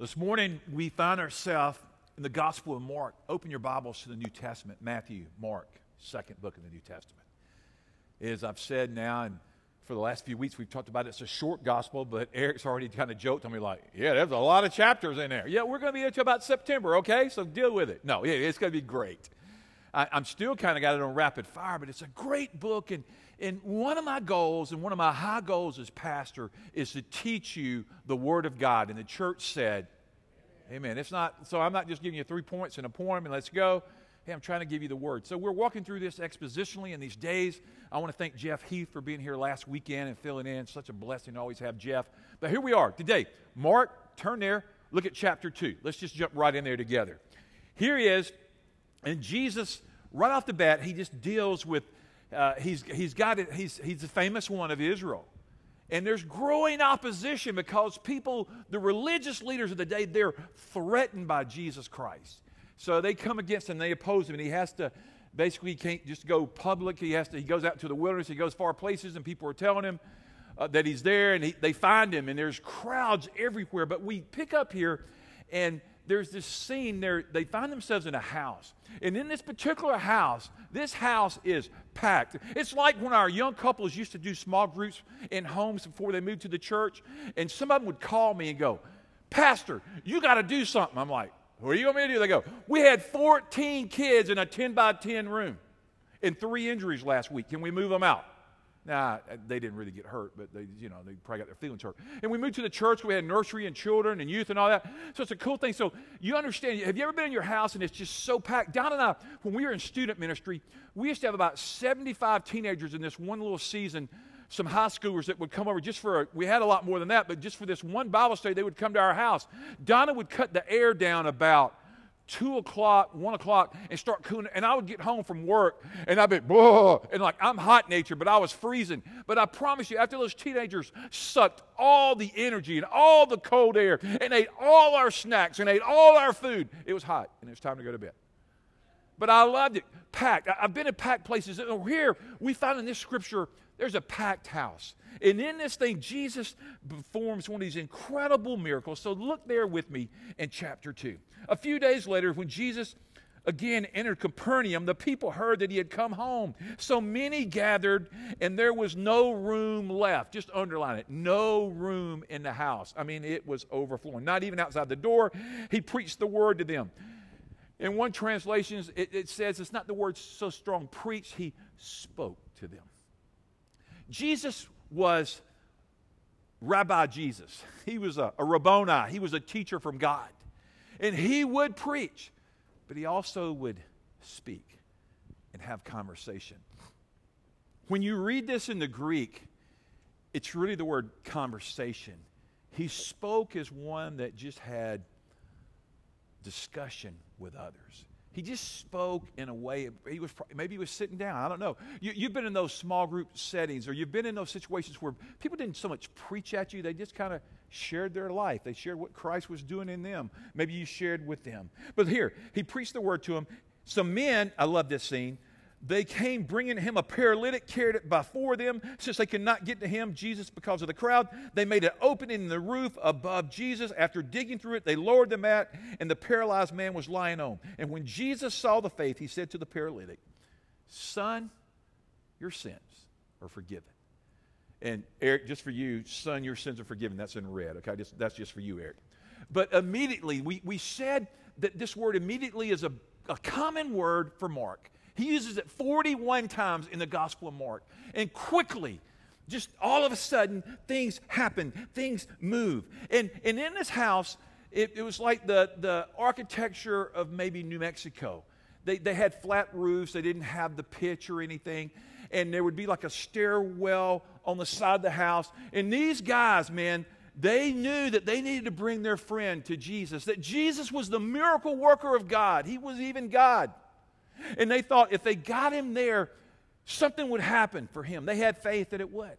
This morning, we find ourselves in the Gospel of Mark. Open your Bibles to the New Testament Matthew, Mark, second book of the New Testament. As I've said now, and for the last few weeks, we've talked about it. it's a short gospel, but Eric's already kind of joked on me, like, yeah, there's a lot of chapters in there. Yeah, we're going to be there until about September, okay? So deal with it. No, yeah, it's going to be great. I, am still kind of got it on rapid fire, but it's a great book. And, and one of my goals and one of my high goals as pastor is to teach you the Word of God. And the church said, Amen. It's not, so I'm not just giving you three points and a poem and let's go. Hey, I'm trying to give you the Word. So we're walking through this expositionally in these days. I want to thank Jeff Heath for being here last weekend and filling in. Such a blessing to always have Jeff. But here we are today. Mark, turn there. Look at chapter 2. Let's just jump right in there together. Here he is and Jesus, right off the bat, he just deals with, uh, he's, he's got it, he's, he's the famous one of Israel. And there's growing opposition because people, the religious leaders of the day, they're threatened by Jesus Christ. So they come against him, they oppose him, and he has to basically he can't just go public. He has to he goes out to the wilderness, he goes far places, and people are telling him uh, that he's there, and he, they find him, and there's crowds everywhere. But we pick up here, and there's this scene there, they find themselves in a house. And in this particular house, this house is packed. It's like when our young couples used to do small groups in homes before they moved to the church, and some of them would call me and go, Pastor, you got to do something. I'm like, what do you to do? They go, We had 14 kids in a 10 by 10 room and three injuries last week. Can we move them out? Nah, they didn't really get hurt, but they, you know, they probably got their feelings hurt. And we moved to the church. We had nursery and children and youth and all that. So it's a cool thing. So you understand. Have you ever been in your house and it's just so packed? Don and I, when we were in student ministry, we used to have about 75 teenagers in this one little season. Some high schoolers that would come over just for, a, we had a lot more than that, but just for this one Bible study, they would come to our house. Donna would cut the air down about two o'clock, one o'clock, and start cooling. And I would get home from work and I'd be, Whoa, and like I'm hot nature, but I was freezing. But I promise you, after those teenagers sucked all the energy and all the cold air and ate all our snacks and ate all our food, it was hot and it was time to go to bed. But I loved it. Packed. I've been in packed places. And here we find in this scripture, there's a packed house. And in this thing, Jesus performs one of these incredible miracles. So look there with me in chapter 2. A few days later, when Jesus again entered Capernaum, the people heard that he had come home. So many gathered, and there was no room left. Just underline it no room in the house. I mean, it was overflowing. Not even outside the door. He preached the word to them. In one translation, it, it says it's not the word so strong, preach, he spoke to them. Jesus was Rabbi Jesus. He was a, a Rabboni. He was a teacher from God. And he would preach, but he also would speak and have conversation. When you read this in the Greek, it's really the word conversation. He spoke as one that just had discussion with others. He just spoke in a way, he was, maybe he was sitting down. I don't know. You, you've been in those small group settings, or you've been in those situations where people didn't so much preach at you, they just kind of shared their life. They shared what Christ was doing in them. Maybe you shared with them. But here, he preached the word to them. Some men, I love this scene, they came bringing him a paralytic, carried it before them. Since they could not get to him, Jesus, because of the crowd, they made an opening in the roof above Jesus. After digging through it, they lowered the mat, and the paralyzed man was lying on. And when Jesus saw the faith, he said to the paralytic, Son, your sins are forgiven. And Eric, just for you, son, your sins are forgiven. That's in red, okay? Just, that's just for you, Eric. But immediately, we, we said that this word immediately is a, a common word for Mark. He uses it 41 times in the Gospel of Mark. And quickly, just all of a sudden, things happen, things move. And, and in this house, it, it was like the, the architecture of maybe New Mexico. They, they had flat roofs, they didn't have the pitch or anything. And there would be like a stairwell on the side of the house. And these guys, man, they knew that they needed to bring their friend to Jesus, that Jesus was the miracle worker of God. He was even God. And they thought if they got him there, something would happen for him. They had faith that it would.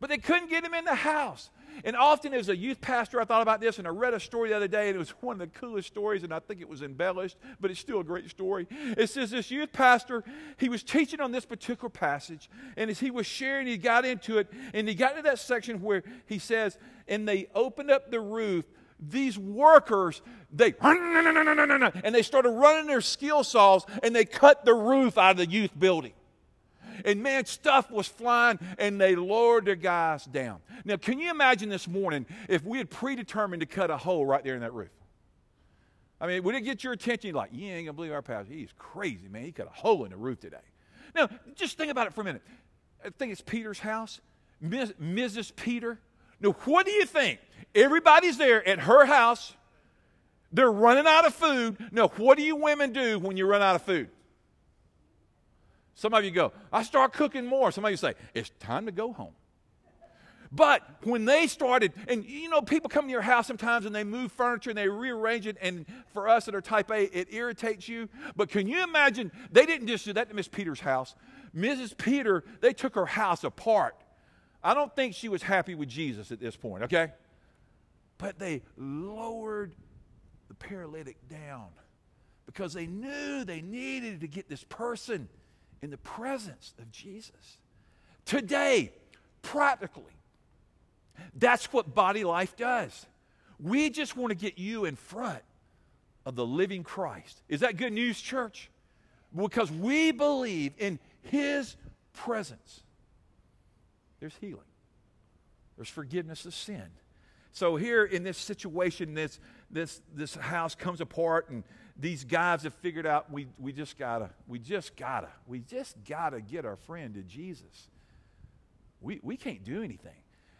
But they couldn't get him in the house. And often, as a youth pastor, I thought about this, and I read a story the other day, and it was one of the coolest stories, and I think it was embellished, but it's still a great story. It says this youth pastor, he was teaching on this particular passage, and as he was sharing, he got into it, and he got to that section where he says, And they opened up the roof these workers, they, and they started running their skill saws and they cut the roof out of the youth building. And man, stuff was flying and they lowered their guys down. Now, can you imagine this morning if we had predetermined to cut a hole right there in that roof? I mean, would it get your attention? You're like, you ain't gonna believe our pastor. He's crazy, man. He cut a hole in the roof today. Now, just think about it for a minute. I think it's Peter's house. Mrs. Peter. Now, what do you think? Everybody's there at her house. They're running out of food. Now, what do you women do when you run out of food? Some of you go, I start cooking more. Some of you say, it's time to go home. But when they started, and you know, people come to your house sometimes and they move furniture and they rearrange it, and for us that are type A, it irritates you. But can you imagine? They didn't just do that to Miss Peter's house. Mrs. Peter, they took her house apart. I don't think she was happy with Jesus at this point, okay? But they lowered the paralytic down because they knew they needed to get this person in the presence of Jesus. Today, practically, that's what body life does. We just want to get you in front of the living Christ. Is that good news, church? Because we believe in His presence. There's healing, there's forgiveness of sin. So here in this situation, this this this house comes apart, and these guys have figured out we we just gotta we just gotta we just gotta get our friend to Jesus. We we can't do anything.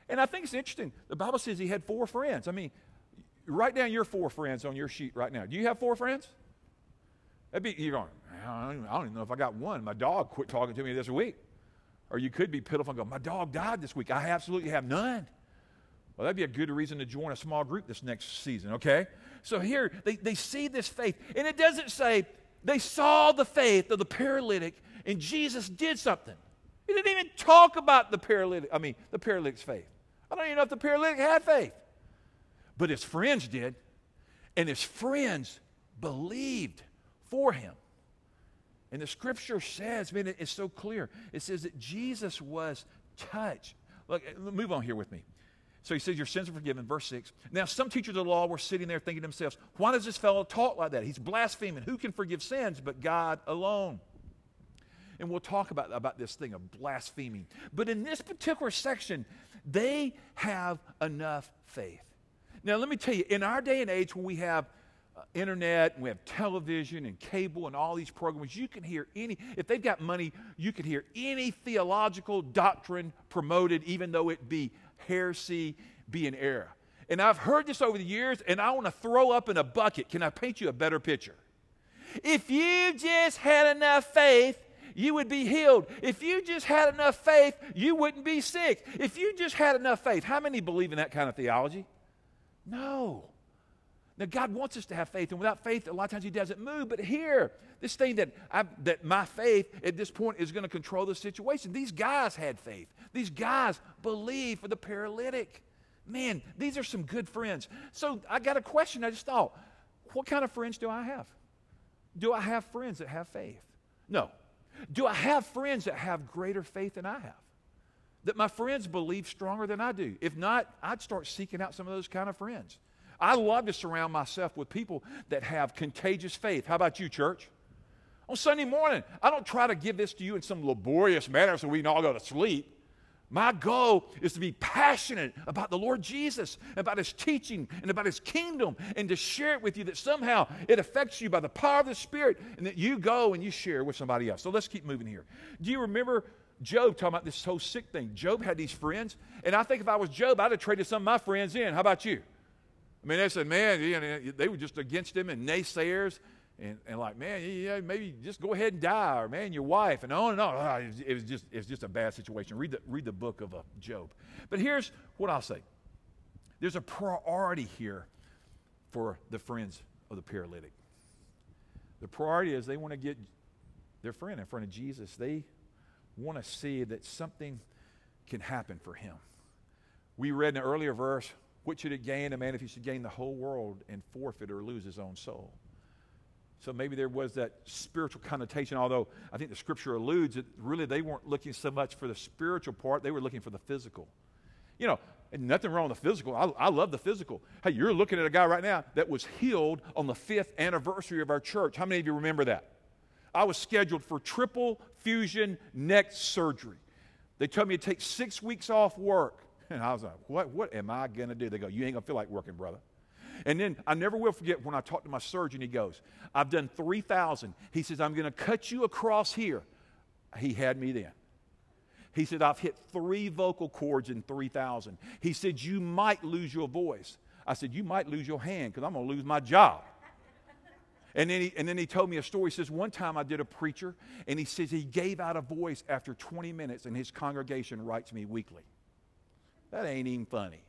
And I think it's interesting. The Bible says he had four friends. I mean, write down your four friends on your sheet right now. Do you have four friends? That'd be, you're going, I don't, even, I don't even know if I got one. My dog quit talking to me this week. Or you could be pitiful and go, My dog died this week. I absolutely have none. Well, that'd be a good reason to join a small group this next season, okay? So here, they, they see this faith. And it doesn't say they saw the faith of the paralytic and Jesus did something. He didn't even talk about the paralytic, I mean, the paralytic's faith. I don't even know if the paralytic had faith. But his friends did. And his friends believed for him. And the scripture says, man, it's so clear. It says that Jesus was touched. Look, eh, move on here with me. So he says, Your sins are forgiven. Verse 6. Now, some teachers of the law were sitting there thinking to themselves, Why does this fellow talk like that? He's blaspheming. Who can forgive sins but God alone? And we'll talk about, about this thing of blaspheming. But in this particular section, they have enough faith. Now, let me tell you, in our day and age when we have Uh, internet and we have television and cable and all these programs, you can hear any, if they've got money, you can hear any theological doctrine promoted, even though it be heresy, be an error. And I've heard this over the years, and I want to throw up in a bucket. Can I paint you a better picture? If you just had enough faith, you would be healed. If you just had enough faith, you wouldn't be sick. If you just had enough faith, how many believe in that kind of theology? No. Now, God wants us to have faith, and without faith, a lot of times He doesn't move. But here, this thing that, I, that my faith at this point is going to control the situation. These guys had faith. These guys believed for the paralytic. Man, these are some good friends. So I got a question I just thought what kind of friends do I have? Do I have friends that have faith? No. Do I have friends that have greater faith than I have? That my friends believe stronger than I do? If not, I'd start seeking out some of those kind of friends. I love to surround myself with people that have contagious faith. How about you, church? On Sunday morning, I don't try to give this to you in some laborious manner so we can all go to sleep. My goal is to be passionate about the Lord Jesus, about His teaching, and about His kingdom, and to share it with you that somehow it affects you by the power of the Spirit, and that you go and you share with somebody else. So let's keep moving here. Do you remember Job talking about this whole sick thing? Job had these friends, and I think if I was Job, I'd have traded some of my friends in. How about you? I mean, they said, man, you know, they were just against him and naysayers and, and like, man, yeah, maybe just go ahead and die, or man, your wife, and on and on. Ah, it was just, it was just a bad situation. Read the, read the book of uh, Job. But here's what I'll say there's a priority here for the friends of the paralytic. The priority is they want to get their friend in front of Jesus. They want to see that something can happen for him. We read in an earlier verse, what should it gain a man if he should gain the whole world and forfeit or lose his own soul? So maybe there was that spiritual connotation, although I think the scripture alludes that really they weren't looking so much for the spiritual part, they were looking for the physical. You know, And nothing wrong with the physical. I, I love the physical. Hey, you're looking at a guy right now that was healed on the fifth anniversary of our church. How many of you remember that? I was scheduled for triple fusion neck surgery. They told me to take six weeks off work. And I was like, what, what am I going to do? They go, you ain't going to feel like working, brother. And then I never will forget when I talked to my surgeon, he goes, I've done 3,000. He says, I'm going to cut you across here. He had me then. He said, I've hit three vocal cords in 3,000. He said, You might lose your voice. I said, You might lose your hand because I'm going to lose my job. And then, he, and then he told me a story. He says, One time I did a preacher, and he says he gave out a voice after 20 minutes, and his congregation writes me weekly. That ain't even funny.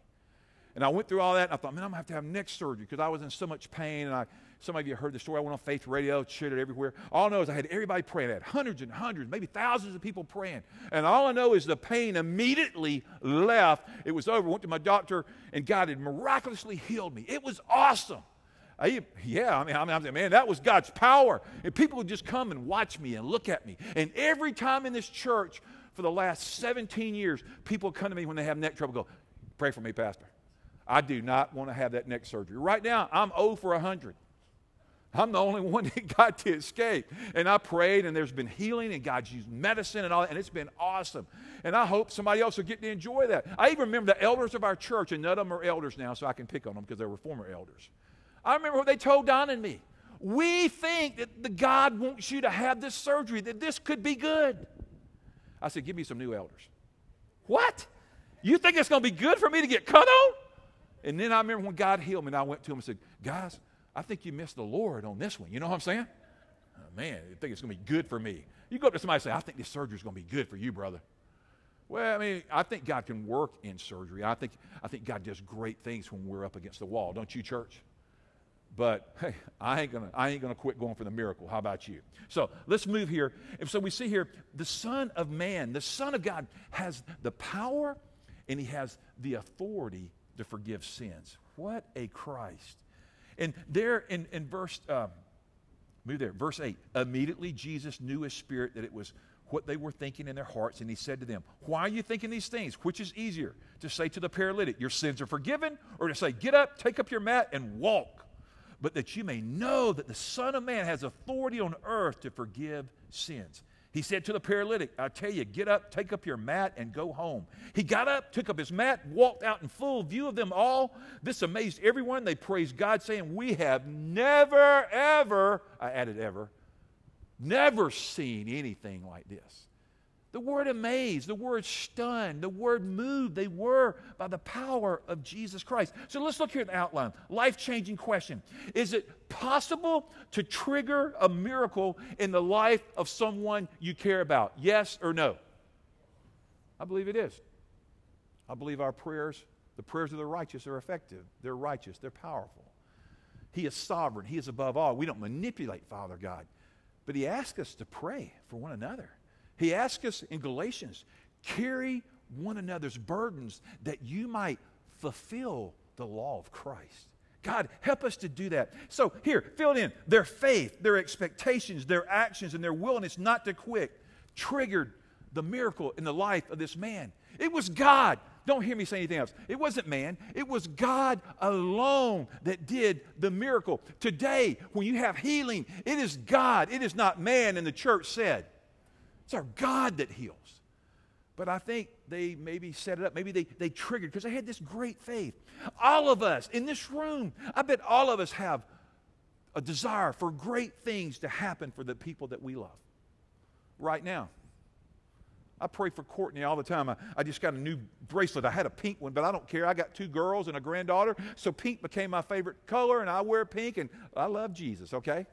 And I went through all that, and I thought, man, I'm to have to have neck surgery because I was in so much pain, and I some of you heard the story. I went on Faith Radio, shared it everywhere. All I know is I had everybody praying. Had hundreds and hundreds, maybe thousands of people praying. And all I know is the pain immediately left. It was over. Went to my doctor, and God had miraculously healed me. It was awesome. I, yeah, I mean, I mean, man, that was God's power. And people would just come and watch me and look at me. And every time in this church for the last 17 years, people come to me when they have neck trouble, go, pray for me, Pastor. I do not want to have that neck surgery. Right now, I'm 0 for 100. I'm the only one that got to escape. And I prayed, and there's been healing, and God's used medicine and all that, and it's been awesome. And I hope somebody else will get to enjoy that. I even remember the elders of our church, and none of them are elders now, so I can pick on them because they were former elders. I remember what they told Don and me. We think that the God wants you to have this surgery, that this could be good. I said, Give me some new elders. What? You think it's going to be good for me to get cut on? And then I remember when God healed me, and I went to him and said, Guys, I think you missed the Lord on this one. You know what I'm saying? Oh, man, I think it's going to be good for me. You go up to somebody and say, I think this surgery is going to be good for you, brother. Well, I mean, I think God can work in surgery. I think, I think God does great things when we're up against the wall. Don't you, church? But hey, I ain't gonna I ain't gonna quit going for the miracle. How about you? So let's move here. And so we see here the Son of Man, the Son of God, has the power and he has the authority to forgive sins. What a Christ. And there in, in verse, um, move there, verse 8, immediately Jesus knew his spirit that it was what they were thinking in their hearts, and he said to them, Why are you thinking these things? Which is easier, to say to the paralytic, Your sins are forgiven, or to say, Get up, take up your mat, and walk? But that you may know that the Son of Man has authority on earth to forgive sins. He said to the paralytic, I tell you, get up, take up your mat, and go home. He got up, took up his mat, walked out in full view of them all. This amazed everyone. They praised God, saying, We have never, ever, I added ever, never seen anything like this. The word amazed, the word stunned, the word moved, they were by the power of Jesus Christ. So let's look here at the outline. Life changing question Is it possible to trigger a miracle in the life of someone you care about? Yes or no? I believe it is. I believe our prayers, the prayers of the righteous, are effective. They're righteous, they're powerful. He is sovereign, He is above all. We don't manipulate Father God, but He asks us to pray for one another. He asks us in Galatians, carry one another's burdens that you might fulfill the law of Christ. God, help us to do that. So, here, fill it in. Their faith, their expectations, their actions, and their willingness not to quit triggered the miracle in the life of this man. It was God. Don't hear me say anything else. It wasn't man, it was God alone that did the miracle. Today, when you have healing, it is God, it is not man, and the church said. It's our God that heals. But I think they maybe set it up. Maybe they, they triggered because they had this great faith. All of us in this room, I bet all of us have a desire for great things to happen for the people that we love right now. I pray for Courtney all the time. I, I, just got a new bracelet. I had a pink one, but I don't care. I got two girls and a granddaughter, so pink became my favorite color, and I wear pink, and I love Jesus, okay?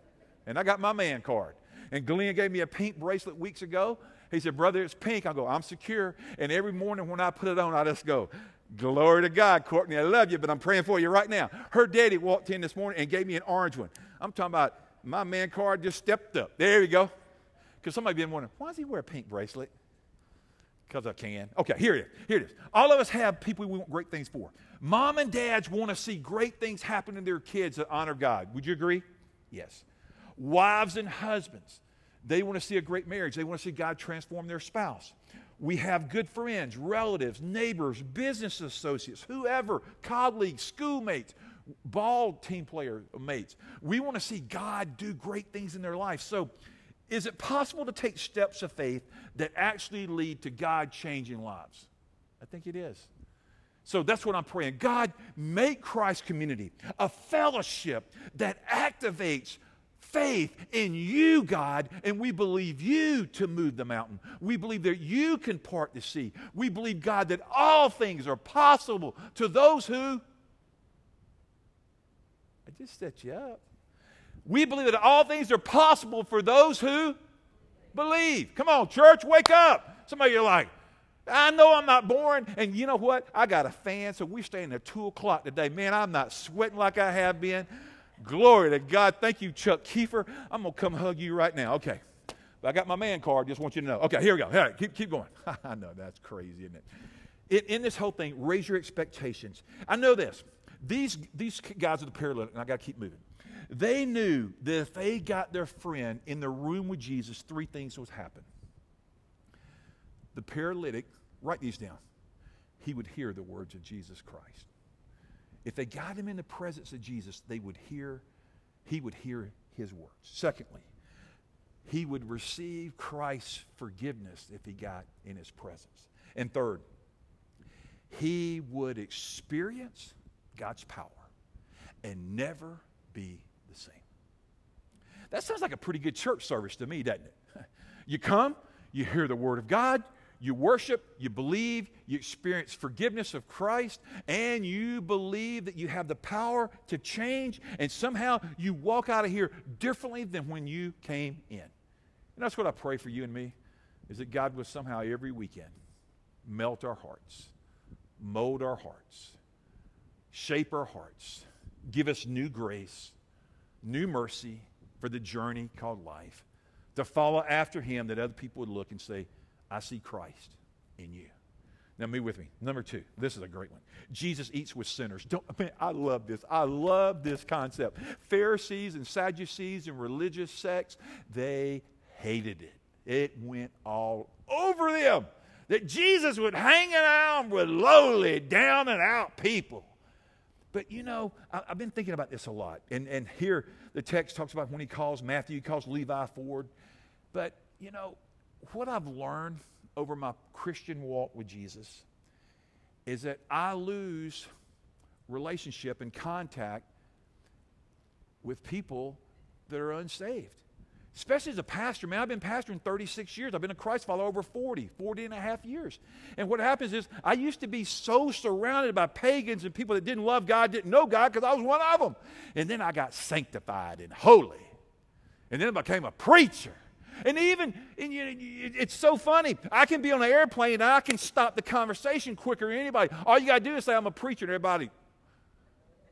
And I got my man card. And Glenn gave me a pink bracelet weeks ago. He said, Brother, it's pink. I go, I'm secure. And every morning when I put it on, I just go, Glory to God, Courtney. I love you, but I'm praying for you right now. Her daddy walked in this morning and gave me an orange one. I'm talking about my man card just stepped up. There you go. Because somebody been wondering, why does he wear a pink bracelet? Because I can. Okay, here it is. Here it is. All of us have people we want great things for. Mom and dads want to see great things happen to their kids that honor God. Would you agree? Yes wives and husbands. They want to see a great marriage. They want to see God transform their spouse. we have good friends, relatives, neighbors, business associates, whoever, colleagues, schoolmates, ball team player mates. We want to see God do great things in their life. So, is it possible to take steps of faith that actually lead to God changing lives? I think it is. So that's what I'm praying. God, make Christ community a fellowship that activates faith in you, God, and we believe you to move the mountain. We believe that you can part the sea. We believe, God, that all things are possible to those who. I just set you up. We believe that all things are possible for those who believe. Come on, church, wake up. Somebody you're like, I know I'm not born, and you know what? I got a fan, so we're staying at 2 o'clock today. Man, I'm not sweating like I have been. Glory to God. Thank you, Chuck Kiefer. I'm going to come hug you right now. Okay. I got my man card. Just want you to know. Okay, here we go. All right, keep, keep going. I know that's crazy, isn't it? In, in this whole thing, raise your expectations. I know this. These, these guys are the paralytic, and I got to keep moving. They knew that if they got their friend in the room with Jesus, three things would happen. The paralytic, write these down, he would hear the words of Jesus Christ. If they got him in the presence of Jesus, they would hear, he would hear his words. Secondly, he would receive Christ's forgiveness if he got in his presence. And third, he would experience God's power and never be the same. That sounds like a pretty good church service to me, doesn't it? You come, you hear the Word of God, you worship, you believe, you experience forgiveness of Christ, and you believe that you have the power to change, and somehow you walk out of here differently than when you came in. And that's what I pray for you and me, is that God will somehow every weekend melt our hearts, mold our hearts, shape our hearts, give us new grace, new mercy for the journey called life, to follow after Him that other people would look and say, I see Christ in you. Now, move with me. Number two. This is a great one. Jesus eats with sinners. Don't, man, I love this. I love this concept. Pharisees and Sadducees and religious sects, they hated it. It went all over them that Jesus would hang around with lowly, down and out people. But you know, I, have been thinking about this a lot. And, and here the text talks about when he calls Matthew, he calls Levi forward. But, you know, what I've learned over my Christian walk with Jesus is that I lose relationship and contact with people that are unsaved. Especially as a pastor, man, I've been pastoring 36 years. I've been a Christ follower over 40, 40 and a half years. And what happens is, I used to be so surrounded by pagans and people that didn't love God, didn't know God, because I was one of them. And then I got sanctified and holy. And then I became a preacher. And even, and you, it's so funny. I can be on an airplane and I can stop the conversation quicker than anybody. All you got to do is say, I'm a preacher, and everybody,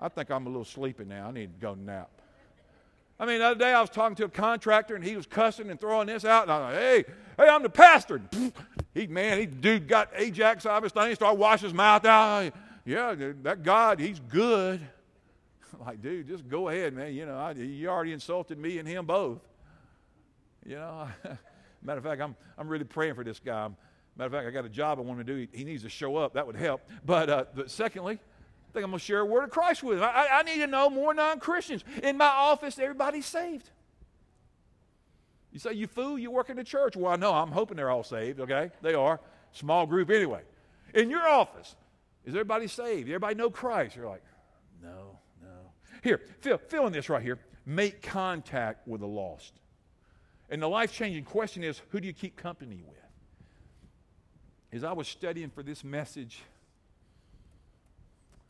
I think I'm a little sleepy now. I need to go nap. I mean, the other day I was talking to a contractor and he was cussing and throwing this out, and I was like, hey, hey, I'm the pastor. He, man, he dude got Ajax out of his thing, started washing his mouth out. Yeah, that God, he's good. I'm like, dude, just go ahead, man. You know, I, you already insulted me and him both. You know, matter of fact, I'm, I'm really praying for this guy. Matter of fact, I got a job I want him to do. He, he needs to show up. That would help. But, uh, but secondly, I think I'm going to share a word of Christ with him. I, I need to know more non Christians. In my office, everybody's saved. You say, you fool, you work in the church. Well, I know. I'm hoping they're all saved, okay? They are. Small group anyway. In your office, is everybody saved? Everybody know Christ? You're like, no, no. Here, fill, fill in this right here. Make contact with the lost. And the life changing question is who do you keep company with? As I was studying for this message,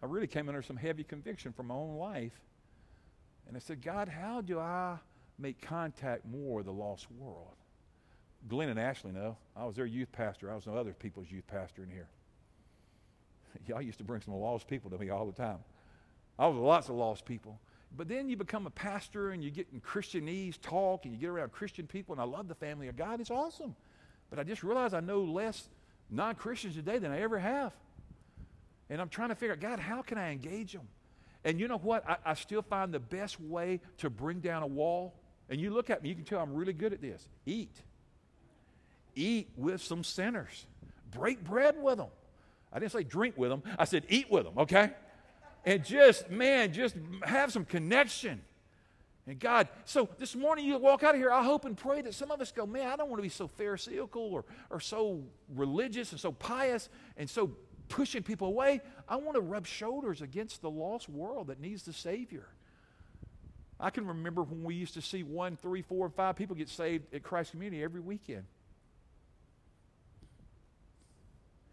I really came under some heavy conviction from my own life. And I said, God, how do I make contact more with the lost world? Glenn and Ashley know. I was their youth pastor. I was no other people's youth pastor in here. Y'all used to bring some lost people to me all the time. I was lots of lost people. But then you become a pastor and you get in Christianese talk and you get around Christian people, and I love the family of God. It's awesome. But I just realized I know less non Christians today than I ever have. And I'm trying to figure out, God, how can I engage them? And you know what? I, I still find the best way to bring down a wall, and you look at me, you can tell I'm really good at this eat. eat with some sinners, break bread with them. I didn't say drink with them, I said eat with them, okay? And just, man, just have some connection. And God, so this morning you walk out of here, I hope and pray that some of us go, man, I don't want to be so pharisaical or, or so religious and so pious and so pushing people away. I want to rub shoulders against the lost world that needs the Savior. I can remember when we used to see one, three, four, and five people get saved at Christ Community every weekend.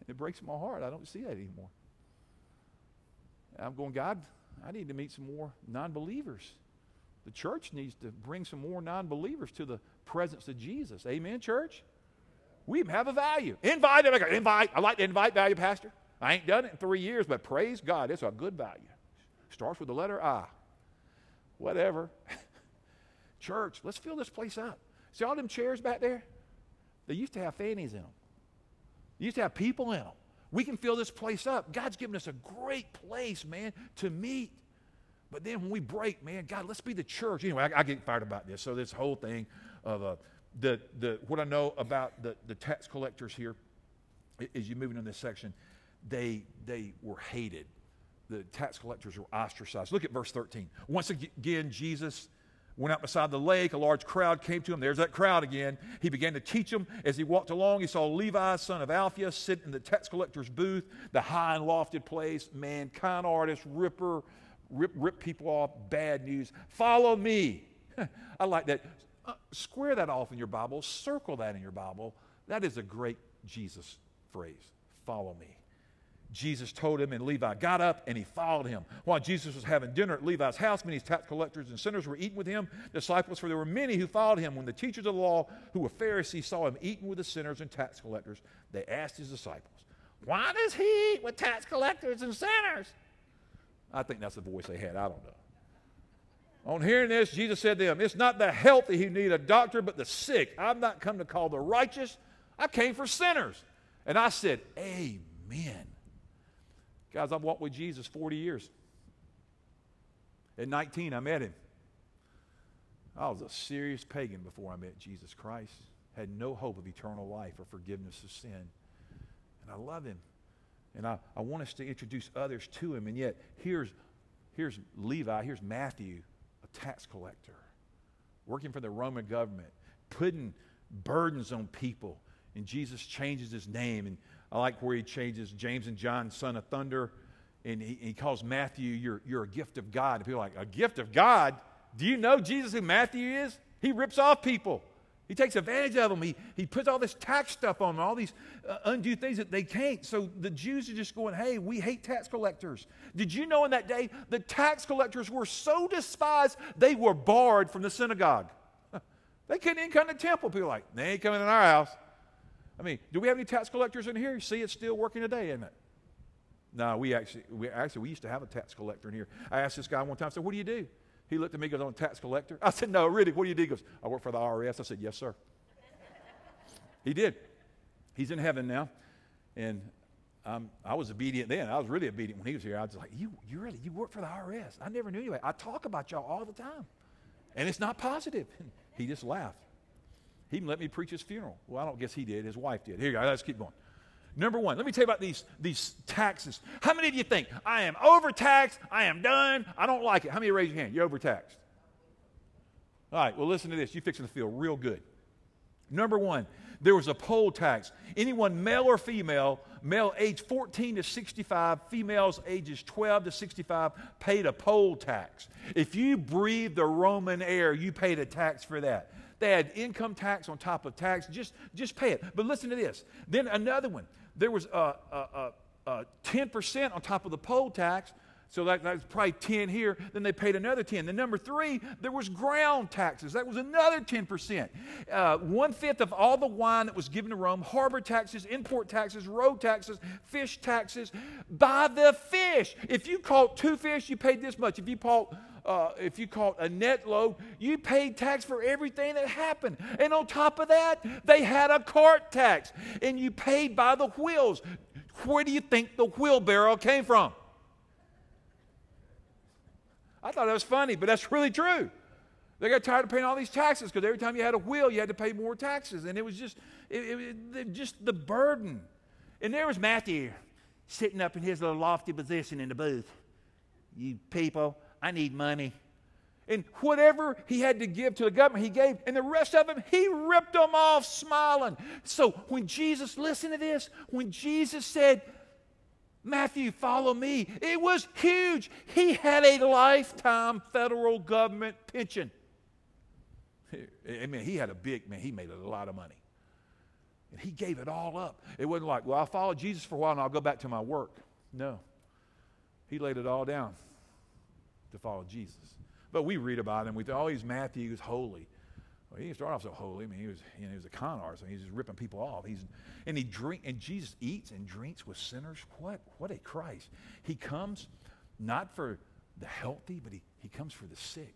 It breaks my heart. I don't see that anymore. I'm going, God, I need to meet some more non believers. The church needs to bring some more non believers to the presence of Jesus. Amen, church? We have a value. Invite them. Invite. I like to invite value, Pastor. I ain't done it in three years, but praise God, it's a good value. Starts with the letter I. Whatever. church, let's fill this place up. See all them chairs back there? They used to have fannies in them. They used to have people in them. We can fill this place up. God's given us a great place, man, to meet. But then when we break, man, God, let's be the church. Anyway, I, I get fired about this. So this whole thing of uh, the, the, what I know about the, the tax collectors here, as you move into this section, they, they were hated. The tax collectors were ostracized. Look at verse 13. Once again, Jesus went out beside the lake. A large crowd came to him. There's that crowd again. He began to teach them. As he walked along, he saw Levi, son of Alphaeus, sit in the tax collector's booth, the high and lofted place. Man, con artist, ripper, rip, rip people off. Bad news. Follow me. I like that. Uh, square that off in your Bible. Circle that in your Bible. That is a great Jesus phrase. Follow me. Jesus told him, and Levi got up and he followed him. While Jesus was having dinner at Levi's house, many tax collectors and sinners were eating with him, disciples, for there were many who followed him. When the teachers of the law, who were Pharisees, saw him eating with the sinners and tax collectors, they asked his disciples, Why does he eat with tax collectors and sinners? I think that's the voice they had. I don't know. On hearing this, Jesus said to them, It's not the healthy who need a doctor, but the sick. I've not come to call the righteous, I came for sinners. And I said, Amen. Guys, I've walked with Jesus 40 years. At 19, I met him. I was a serious pagan before I met Jesus Christ. Had no hope of eternal life or forgiveness of sin. And I love him. And I, I want us to introduce others to him. And yet, here's, here's Levi, here's Matthew, a tax collector, working for the Roman government, putting burdens on people. And Jesus changes his name. And I like where he changes James and John, son of thunder, and he, he calls Matthew, you're, you're a gift of God. And people are like, a gift of God? Do you know Jesus who Matthew is? He rips off people. He takes advantage of them. He, he puts all this tax stuff on them, all these uh, undue things that they can't. So the Jews are just going, hey, we hate tax collectors. Did you know in that day the tax collectors were so despised they were barred from the synagogue? they couldn't even come to the temple. People like, they ain't coming in our house. I mean, do we have any tax collectors in here? See, it's still working today, isn't it? No, we actually, we actually, we used to have a tax collector in here. I asked this guy one time, I said, what do you do? He looked at me, goes, I'm a tax collector. I said, no, really, what do you do? He goes, I work for the IRS. I said, yes, sir. he did. He's in heaven now. And um, I was obedient then. I was really obedient when he was here. I was like, you, you really, you work for the IRS. I never knew you. I talk about y'all all the time. And it's not positive. he just laughed. He even let me preach his funeral. Well, I don't guess he did. His wife did. Here you go. Let's keep going. Number one, let me tell you about these, these taxes. How many of you think, I am overtaxed, I am done, I don't like it? How many raise your hand? You're overtaxed. All right, well, listen to this. You're fixing to feel real good. Number one, there was a poll tax. Anyone, male or female, male age 14 to 65, females ages 12 to 65, paid a poll tax. If you breathed the Roman air, you paid a tax for that. They had income tax on top of tax. Just, just pay it. But listen to this. Then another one. There was a, a, 10% on top of the poll tax. So that, was probably 10 here. Then they paid another 10. Then number three, there was ground taxes. That was another 10%. Uh, one fifth of all the wine that was given to Rome, harbor taxes, import taxes, road taxes, fish taxes. By the fish. If you caught two fish, you paid this much. If you caught uh, if you caught a net load, you paid tax for everything that happened. And on top of that, they had a cart tax, and you paid by the wheels. Where do you think the wheelbarrow came from? I thought that was funny, but that's really true. They got tired of paying all these taxes because every time you had a wheel, you had to pay more taxes. And it was just, it, it, it, just the burden. And there was Matthew sitting up in his little lofty position in the booth. You people, I need money. And whatever he had to give to the government, he gave. And the rest of them, he ripped them off smiling. So when Jesus, listen to this, when Jesus said, Matthew, follow me, it was huge. He had a lifetime federal government pension. I mean, he had a big, man, he made a lot of money. And he gave it all up. It wasn't like, well, I'll follow Jesus for a while and I'll go back to my work. No. He laid it all down to follow Jesus. But we read about him. We thought, oh, he's Matthew, he's holy. Well, he didn't start off so holy. I mean, he was, you know, he was a con artist. I mean, he's just ripping people off. He's, and he drink, and Jesus eats and drinks with sinners. What, what a Christ! He comes not for the healthy, but he, he comes for the sick.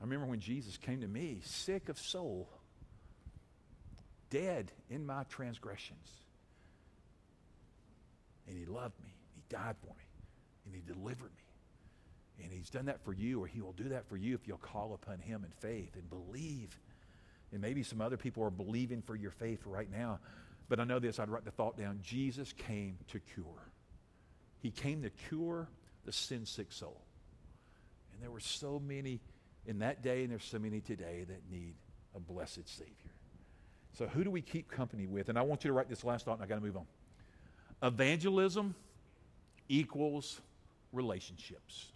I remember when Jesus came to me, sick of soul, dead in my transgressions. And he loved me. He died for me. And he delivered me. And he's done that for you, or he will do that for you if you'll call upon him in faith and believe. And maybe some other people are believing for your faith right now. But I know this, I'd write the thought down. Jesus came to cure. He came to cure the sin sick soul. And there were so many in that day, and there's so many today that need a blessed Savior. So, who do we keep company with? And I want you to write this last thought, and I got to move on. Evangelism equals relationships.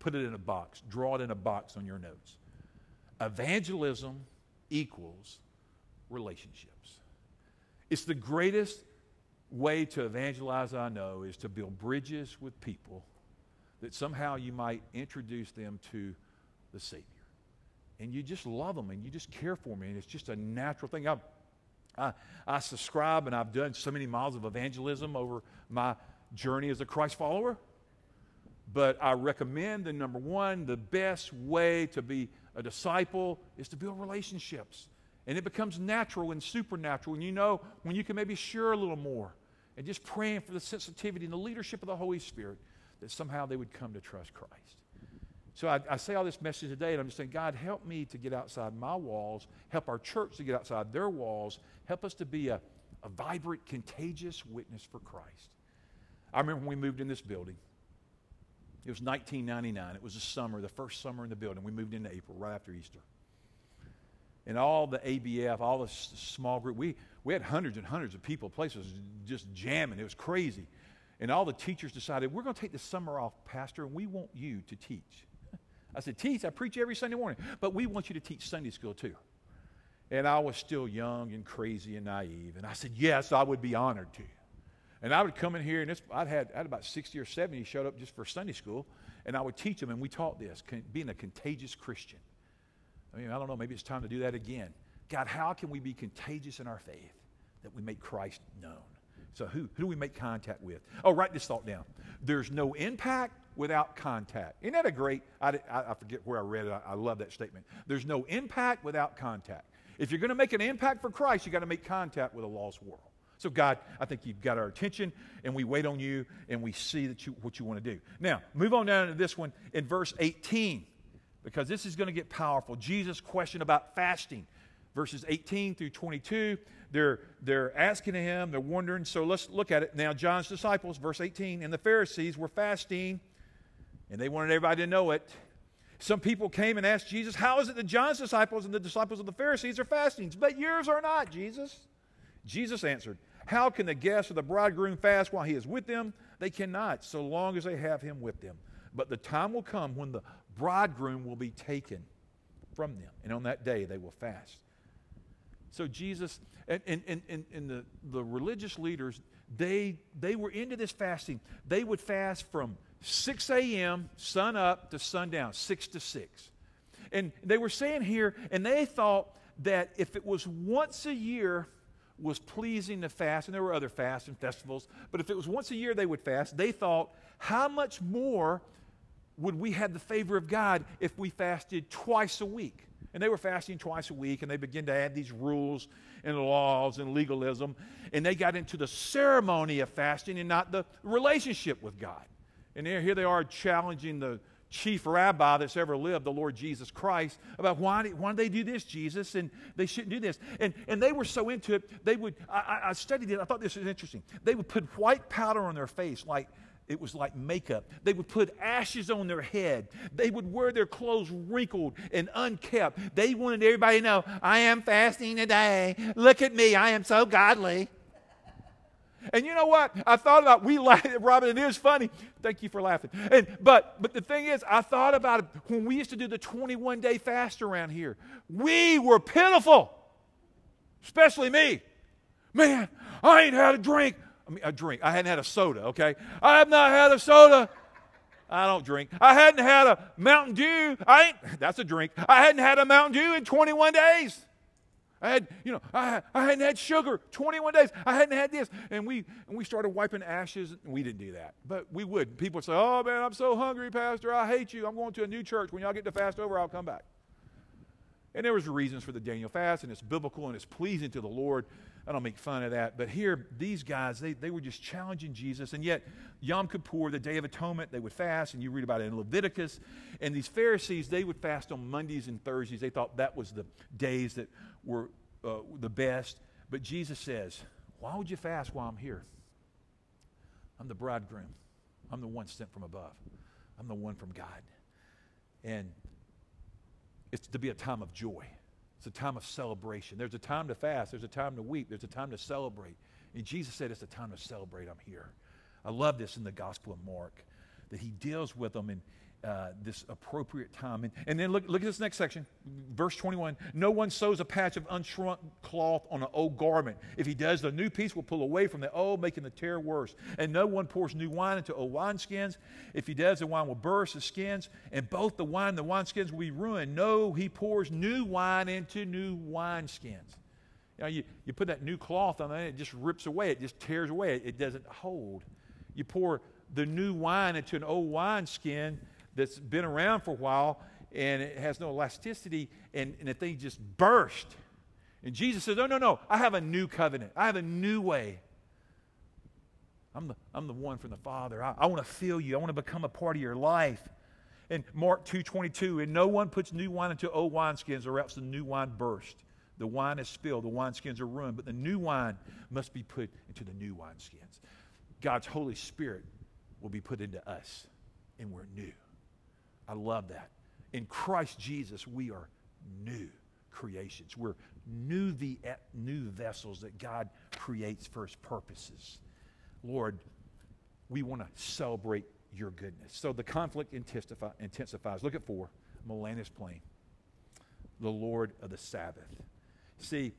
Put it in a box, draw it in a box on your notes. Evangelism equals relationships. It's the greatest way to evangelize I know is to build bridges with people that somehow you might introduce them to the Savior. And you just love them and you just care for me. And it's just a natural thing. I, I, I subscribe and I've done so many miles of evangelism over my journey as a Christ follower. But I recommend the number one, the best way to be a disciple is to build relationships. And it becomes natural and supernatural. And you know when you can maybe share a little more and just praying for the sensitivity and the leadership of the Holy Spirit that somehow they would come to trust Christ. So I, I, say all this message today, and I'm just saying, God, help me to get outside my walls, help our church to get outside their walls, help us to be a, a vibrant, contagious witness for Christ. I remember when we moved in this building. It was 1999. It was the summer, the first summer in the building. We moved into April, right after Easter. And all the ABF, all the small group, we, we had hundreds and hundreds of people. The place was just jamming. It was crazy. And all the teachers decided, we're going to take the summer off, Pastor, and we want you to teach. I said, Teach, I preach every Sunday morning, but we want you to teach Sunday school too. And I was still young and crazy and naive. And I said, Yes, I would be honored to. And I would come in here, and this, I'd had, I had about 60 or 70 showed up just for Sunday school, and I would teach them, and we taught this being a contagious Christian. I mean, I don't know, maybe it's time to do that again. God, how can we be contagious in our faith that we make Christ known? So, who, who do we make contact with? Oh, write this thought down. There's no impact without contact. Isn't that a great? I, I, I forget where I read it. I, I love that statement. There's no impact without contact. If you're going to make an impact for Christ, you've got to make contact with a lost world. So, God, I think you've got our attention, and we wait on you, and we see that you, what you want to do. Now, move on down to this one in verse 18, because this is going to get powerful. Jesus' question about fasting, verses 18 through 22. They're, they're asking him, they're wondering. So let's look at it. Now, John's disciples, verse 18, and the Pharisees were fasting and they wanted everybody to know it. Some people came and asked Jesus, How is it that John's disciples and the disciples of the Pharisees are fasting, but yours are not, Jesus? Jesus answered, How can the guests of the bridegroom fast while he is with them? They cannot, so long as they have him with them. But the time will come when the bridegroom will be taken from them, and on that day they will fast. So Jesus and, and, and, and the, the religious leaders, they, they were into this fasting. They would fast from 6 a.m., sun up to sundown, 6 to 6. And they were saying here, and they thought that if it was once a year was pleasing to fast, and there were other fasts and festivals, but if it was once a year they would fast, they thought, how much more would we have the favor of God if we fasted twice a week? And they were fasting twice a week, and they began to add these rules and laws and legalism, and they got into the ceremony of fasting and not the relationship with God. And here they are challenging the chief rabbi that's ever lived, the Lord Jesus Christ, about why, why do they do this, Jesus, and they shouldn't do this. And, and they were so into it, they would, I, I studied it, I thought this was interesting. They would put white powder on their face, like it was like makeup. They would put ashes on their head. They would wear their clothes wrinkled and unkept. They wanted everybody to know, I am fasting today. Look at me, I am so godly. And you know what? I thought about we laugh, Robin. It is funny. Thank you for laughing. And but but the thing is, I thought about it when we used to do the 21 day fast around here. We were pitiful, especially me. Man, I ain't had a drink. I mean, a drink. I hadn't had a soda. Okay, I have not had a soda. I don't drink. I hadn't had a Mountain Dew. I ain't. That's a drink. I hadn't had a Mountain Dew in 21 days. I had, you know, I, I hadn't had sugar 21 days. I hadn't had this. And we, and we started wiping ashes. We didn't do that. But we would. People would say, oh, man, I'm so hungry, Pastor. I hate you. I'm going to a new church. When y'all get the fast over, I'll come back. And there was reasons for the Daniel fast, and it's biblical, and it's pleasing to the Lord. I don't make fun of that. But here, these guys, they, they were just challenging Jesus. And yet, Yom Kippur, the Day of Atonement, they would fast, and you read about it in Leviticus. And these Pharisees, they would fast on Mondays and Thursdays. They thought that was the days that were uh, the best. But Jesus says, Why would you fast while I'm here? I'm the bridegroom. I'm the one sent from above. I'm the one from God. And it's to be a time of joy. It's a time of celebration. There's a time to fast. There's a time to weep. There's a time to celebrate. And Jesus said it's a time to celebrate. I'm here. I love this in the Gospel of Mark that he deals with them and uh, this appropriate time. And, and then look, look at this next section, verse 21. No one sews a patch of unshrunk cloth on an old garment. If he does, the new piece will pull away from the old, making the tear worse. And no one pours new wine into old wineskins. If he does, the wine will burst the skins, and both the wine and the wineskins will be ruined. No, he pours new wine into new wineskins. You know, you, you put that new cloth on it, it just rips away, it just tears away, it, it doesn't hold. You pour the new wine into an old wineskin, that's been around for a while and it has no elasticity and, and the thing just burst. And Jesus says, No, no, no. I have a new covenant. I have a new way. I'm the, I'm the one from the Father. I, I want to feel you. I want to become a part of your life. And Mark 2.22, and no one puts new wine into old wineskins or else the new wine burst. The wine is spilled, the wineskins are ruined, but the new wine must be put into the new wineskins. God's Holy Spirit will be put into us, and we're new. I love that. In Christ Jesus, we are new creations. We're new, the, new vessels that God creates for his purposes. Lord, we want to celebrate your goodness. So the conflict intensifies. Look at four, Milanus Plain, the Lord of the Sabbath. See,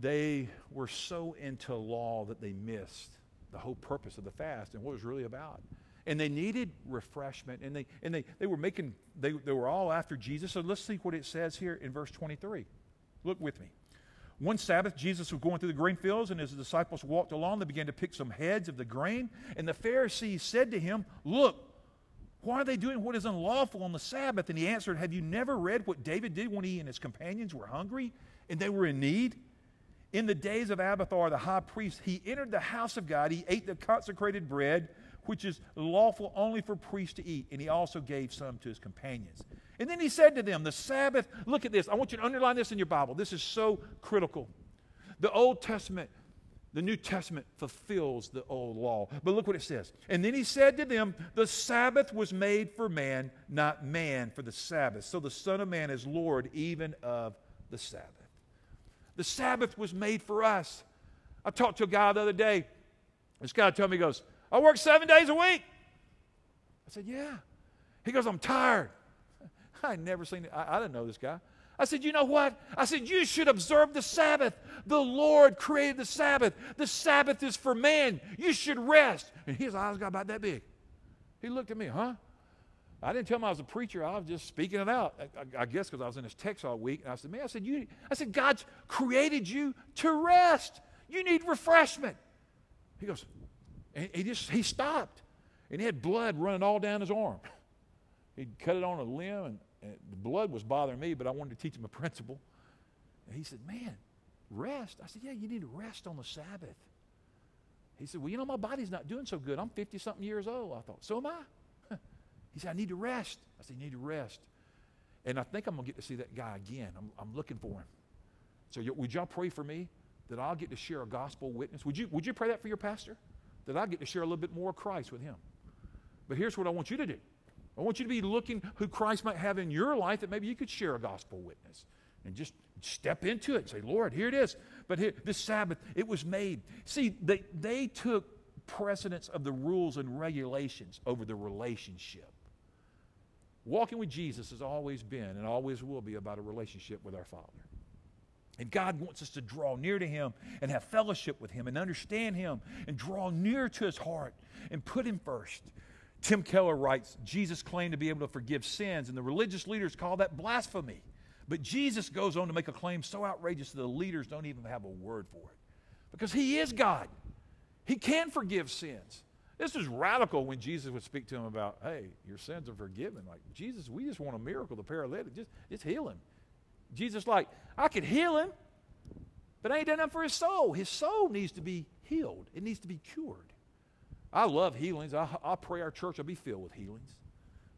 they were so into law that they missed the whole purpose of the fast and what it was really about and they needed refreshment. And they and they, they were making they, they were all after jesus. So let's see what it says here in verse 23 look with me. One sabbath jesus was going through the grain fields and the disciples walked along. They began to pick some heads of the grain. And the pharisees said to him look why are they doing what is unlawful on the sabbath? And he answered have you never read what david did when he and his companions were hungry and they were in need? In the days of abiathar the high priest he entered the house of god. He ate the consecrated bread which is lawful only for priests to eat. And he also gave some to his companions. And then he said to them, The Sabbath, look at this. I want you to underline this in your Bible. This is so critical. The Old Testament, the New Testament fulfills the old law. But look what it says. And then he said to them, The Sabbath was made for man, not man for the Sabbath. So the Son of Man is Lord even of the Sabbath. The Sabbath was made for us. I talked to a guy the other day. This guy told me, he goes, I work seven days a week. I said, Yeah. He goes, I'm tired. I had never seen it. I, I didn't know this guy. I said, You know what? I said, You should observe the Sabbath. The Lord created the Sabbath. The Sabbath is for man. You should rest. And his eyes got about that big. He looked at me, huh? I didn't tell him I was a preacher. I was just speaking it out. I, I guess because I was in his text all week. And I said, Man, I said, you, I said, God's created you to rest. You need refreshment. He goes, and he just he stopped. And he had blood running all down his arm. He'd cut it on a limb, and, and the blood was bothering me, but I wanted to teach him a principle. And he said, Man, rest. I said, Yeah, you need to rest on the Sabbath. He said, Well, you know, my body's not doing so good. I'm 50 something years old. I thought, So am I. He said, I need to rest. I said, You need to rest. And I think I'm going to get to see that guy again. I'm, I'm looking for him. So, would y'all pray for me that I'll get to share a gospel witness? Would you, would you pray that for your pastor? That I'll get to share a little bit more of Christ with him. But here's what I want you to do I want you to be looking who Christ might have in your life that maybe you could share a gospel witness. And just step into it and say, Lord, here it is. But here, this Sabbath, it was made. See, they, they took precedence of the rules and regulations over the relationship. Walking with Jesus has always been and always will be about a relationship with our Father. And God wants us to draw near to Him and have fellowship with Him and understand Him and draw near to His heart and put Him first. Tim Keller writes Jesus claimed to be able to forgive sins, and the religious leaders call that blasphemy. But Jesus goes on to make a claim so outrageous that the leaders don't even have a word for it. Because He is God, He can forgive sins. This is radical when Jesus would speak to him about, hey, your sins are forgiven. Like, Jesus, we just want a miracle. The paralytic, just, just heal him. Jesus, like, I could heal him, but I ain't done nothing for his soul. His soul needs to be healed, it needs to be cured. I love healings. I, I pray our church will be filled with healings.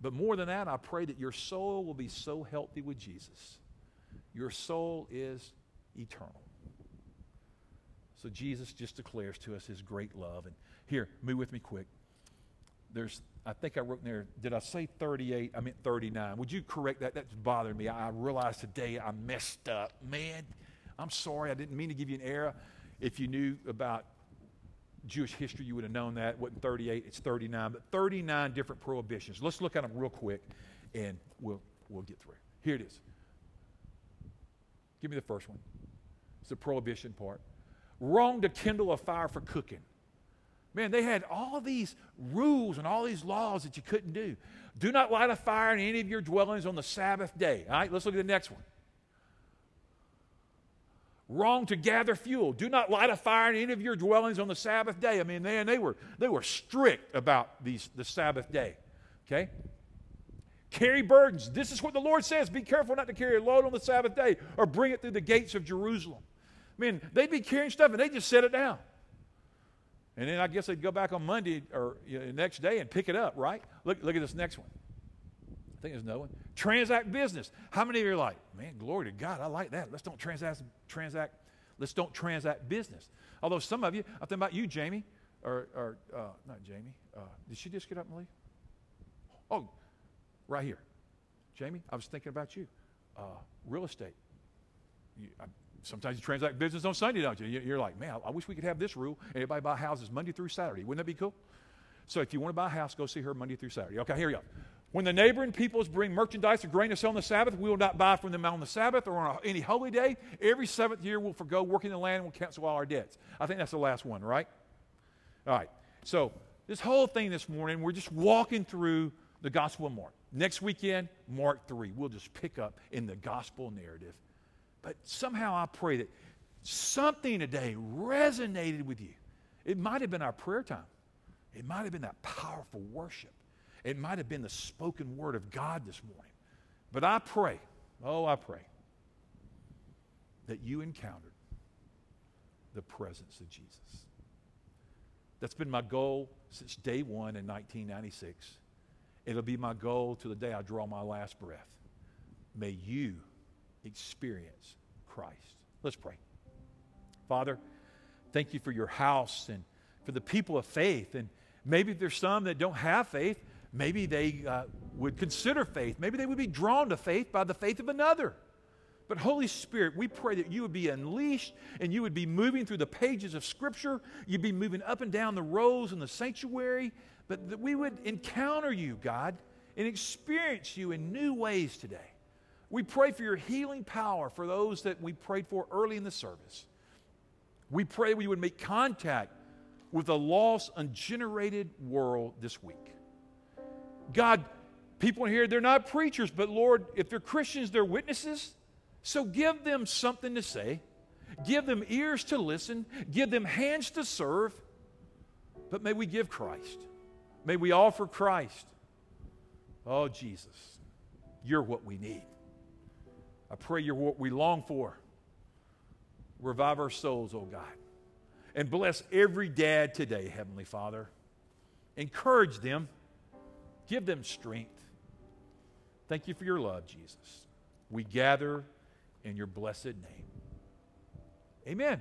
But more than that, I pray that your soul will be so healthy with Jesus. Your soul is eternal. So Jesus just declares to us his great love. And here, move with me quick. There's, I think I wrote in there, did I say 38? I meant 39. Would you correct that? That's bothering me. I realized today I messed up. Man, I'm sorry. I didn't mean to give you an error. If you knew about Jewish history, you would have known that. It wasn't 38, it's 39. But 39 different prohibitions. Let's look at them real quick and we'll, we'll get through. Here it is. Give me the first one. It's the prohibition part. Wrong to kindle a fire for cooking. Man, they had all these rules and all these laws that you couldn't do. Do not light a fire in any of your dwellings on the Sabbath day. All right, let's look at the next one. Wrong to gather fuel. Do not light a fire in any of your dwellings on the Sabbath day. I mean, they, they, were, they were strict about these, the Sabbath day. Okay? Carry burdens. This is what the Lord says. Be careful not to carry a load on the Sabbath day or bring it through the gates of Jerusalem. I mean, they'd be carrying stuff and they just set it down. And then I guess they'd go back on Monday or you know, the next day and pick it up, right? Look, look at this next one. I think there's no one. Transact business. How many of you are like, man, glory to God, I like that. Let's don't transact, transact, let's don't transact business. Although some of you, I'm thinking about you, Jamie, or, or uh, not Jamie. Uh, did she just get up and leave? Oh, right here. Jamie, I was thinking about you. Uh, real estate. You, I, Sometimes you transact business on Sunday, don't you? You're like, man, I wish we could have this rule. Everybody buy houses Monday through Saturday. Wouldn't that be cool? So if you want to buy a house, go see her Monday through Saturday. Okay, here you go. When the neighboring peoples bring merchandise or grain to sell on the Sabbath, we will not buy from them on the Sabbath or on any holy day. Every seventh year, we'll forego working the land and we'll cancel all our debts. I think that's the last one, right? All right. So this whole thing this morning, we're just walking through the Gospel of Mark. Next weekend, Mark 3. We'll just pick up in the Gospel narrative but somehow I pray that something today resonated with you. It might have been our prayer time, it might have been that powerful worship, it might have been the spoken word of God this morning. But I pray, oh, I pray, that you encountered the presence of Jesus. That's been my goal since day one in 1996. It'll be my goal to the day I draw my last breath. May you experience Christ. Let's pray. Father, thank you for your house and for the people of faith. And maybe there's some that don't have faith. Maybe they uh, would consider faith. Maybe they would be drawn to faith by the faith of another. But Holy Spirit, we pray that you would be unleashed and you would be moving through the pages of Scripture. You'd be moving up and down the rows in the sanctuary, but that we would encounter you, God, and experience you in new ways today. We pray for your healing power for those that we prayed for early in the service. We pray we would make contact with a lost, ungenerated world this week. God, people here, they're not preachers, but Lord, if they're Christians, they're witnesses. So give them something to say, give them ears to listen, give them hands to serve. But may we give Christ. May we offer Christ. Oh, Jesus, you're what we need. I pray you're what we long for. Revive our souls, oh God. And bless every dad today, Heavenly Father. Encourage them. Give them strength. Thank you for your love, Jesus. We gather in your blessed name. Amen.